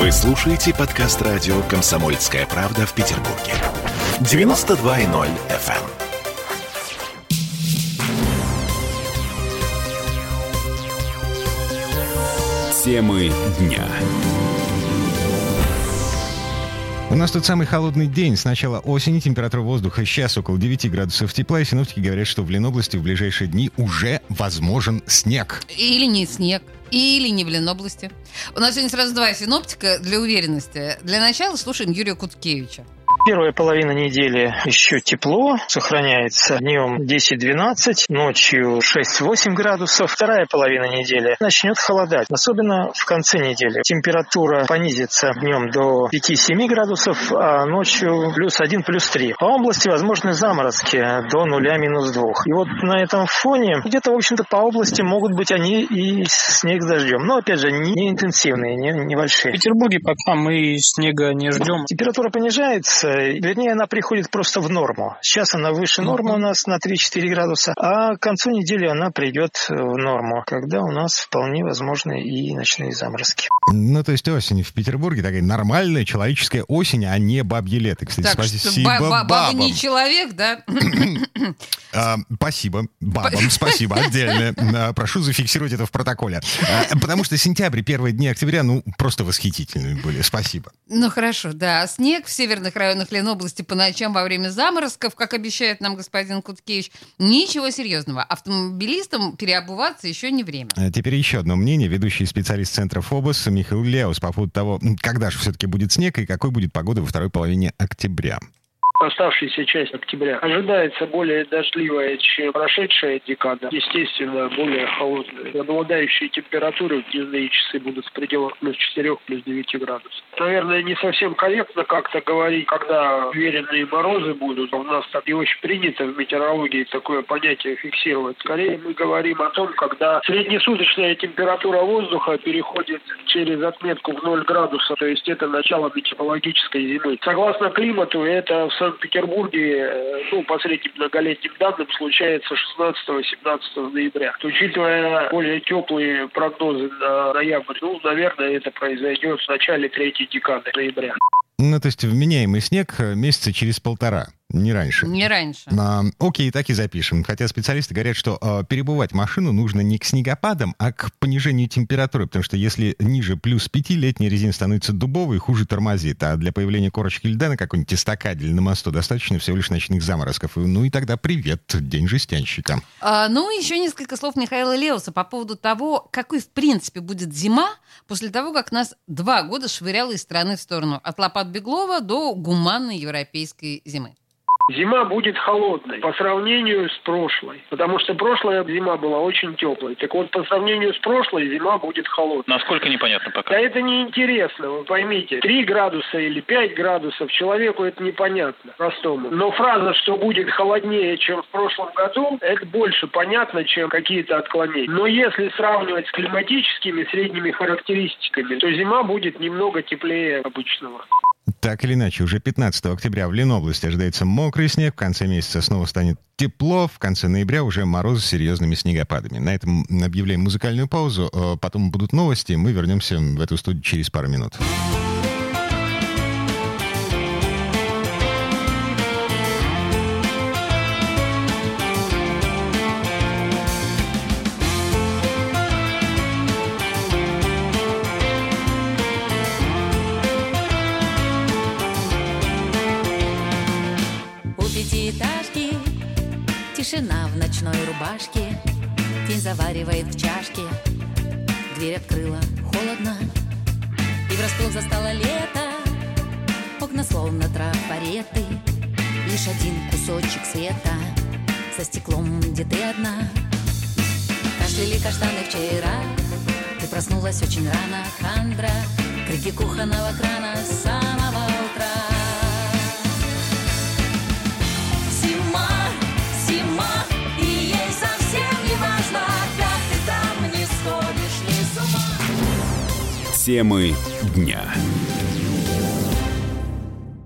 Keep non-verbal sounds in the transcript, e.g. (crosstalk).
Вы слушаете подкаст радио «Комсомольская правда» в Петербурге. 92.0 FM. Темы дня. У нас тут самый холодный день. С начала осени температура воздуха сейчас около 9 градусов тепла, и синоптики говорят, что в Ленобласти в ближайшие дни уже возможен снег. Или не снег, или не в Ленобласти. У нас сегодня сразу два синоптика для уверенности. Для начала слушаем Юрия Куткевича. Первая половина недели еще тепло, сохраняется днем 10-12, ночью 6-8 градусов. Вторая половина недели начнет холодать, особенно в конце недели. Температура понизится днем до 5-7 градусов, а ночью плюс 1, плюс 3. По области возможны заморозки до 0 минус 2. И вот на этом фоне где-то, в общем-то, по области могут быть они и снег с дождем. Но, опять же, не интенсивные, не, небольшие. В Петербурге пока мы снега не ждем. Температура понижается, вернее, она приходит просто в норму. Сейчас она выше нормы у нас на 3-4 градуса, а к концу недели она придет в норму, когда у нас вполне возможны и ночные заморозки. Ну, то есть осень в Петербурге такая нормальная человеческая осень, а не бабье лето. Кстати, Так, спасибо ба- ба- баба бабам. не человек, да? (coughs) А, спасибо бабам, спасибо отдельно. (laughs) А, Прошу зафиксировать это в протоколе. А, Потому что сентябрь, первые дни октября, ну, просто восхитительные были. Спасибо. Ну хорошо, да. Снег в северных районах Ленобласти по ночам во время заморозков, как обещает нам господин Куткевич, ничего серьезного. Автомобилистам переобуваться еще не время. А Теперь еще одно мнение. Ведущий специалист Центра ФОБОС Михаил Леус по поводу того, когда же все-таки будет снег и какой будет погода во второй половине октября. Оставшаяся часть октября ожидается более дождливая, чем прошедшая декада. Естественно, более холодная. Преобладающие температуры в дневные часы будут в пределах плюс 4, плюс 9 градусов. Наверное, не совсем корректно как-то говорить, когда уверенные морозы будут. У нас так не очень принято в метеорологии такое понятие фиксировать. Скорее мы говорим о том, когда среднесуточная температура воздуха переходит через отметку в 0 градусов, то есть это начало метеорологической зимы. Согласно климату, это в Санкт-Петербурге, э, ну, по средним многолетним данным, случается 16-17 ноября. Учитывая более теплые прогнозы на ноябрь, ну, наверное, это произойдет в начале третьей декады ноября. Ну, то есть вменяемый снег э, месяца через полтора, не раньше. Не раньше. А, окей, так и запишем. Хотя специалисты говорят, что э, перебывать машину нужно не к снегопадам, а к понижению температуры, потому что если ниже плюс 5, летняя резина становится дубовой, хуже тормозит, а для появления корочки льда на какой-нибудь эстакаде или на мосту достаточно всего лишь ночных заморозков. И, Ну и тогда привет, день жестянщика. А, ну, еще несколько слов Михаила Леуса по поводу того, какой, в принципе, будет зима после того, как нас два года швыряло из страны в сторону. От лопат Беглова до гуманной европейской зимы. Зима будет холодной по сравнению с прошлой, потому что прошлая зима была очень теплой. Так вот, по сравнению с прошлой, зима будет холодной. Насколько непонятно пока. Да это не интересно, вы поймите. 3 градуса или 5 градусов человеку это непонятно, простому. Но фраза, что будет холоднее, чем в прошлом году, это больше понятно, чем какие-то отклонения. Но если сравнивать с климатическими средними характеристиками, то зима будет немного теплее обычного. Так или иначе, уже 15 октября в Ленобласти ожидается мокрый снег, в конце месяца снова станет тепло, в конце ноября уже морозы с серьезными снегопадами. На этом объявляем музыкальную паузу, э, потом будут новости, мы вернемся в эту студию через пару минут. Пятиэтажки Тишина в ночной рубашке Тень заваривает в чашке. Дверь открыла, холодно И врасплох застало лето. Окна словно трафареты Лишь один кусочек света. За стеклом, где ты одна? Кашляли каштаны вчера Ты проснулась очень рано, хандра. Крики кухонного крана самого Темы дня.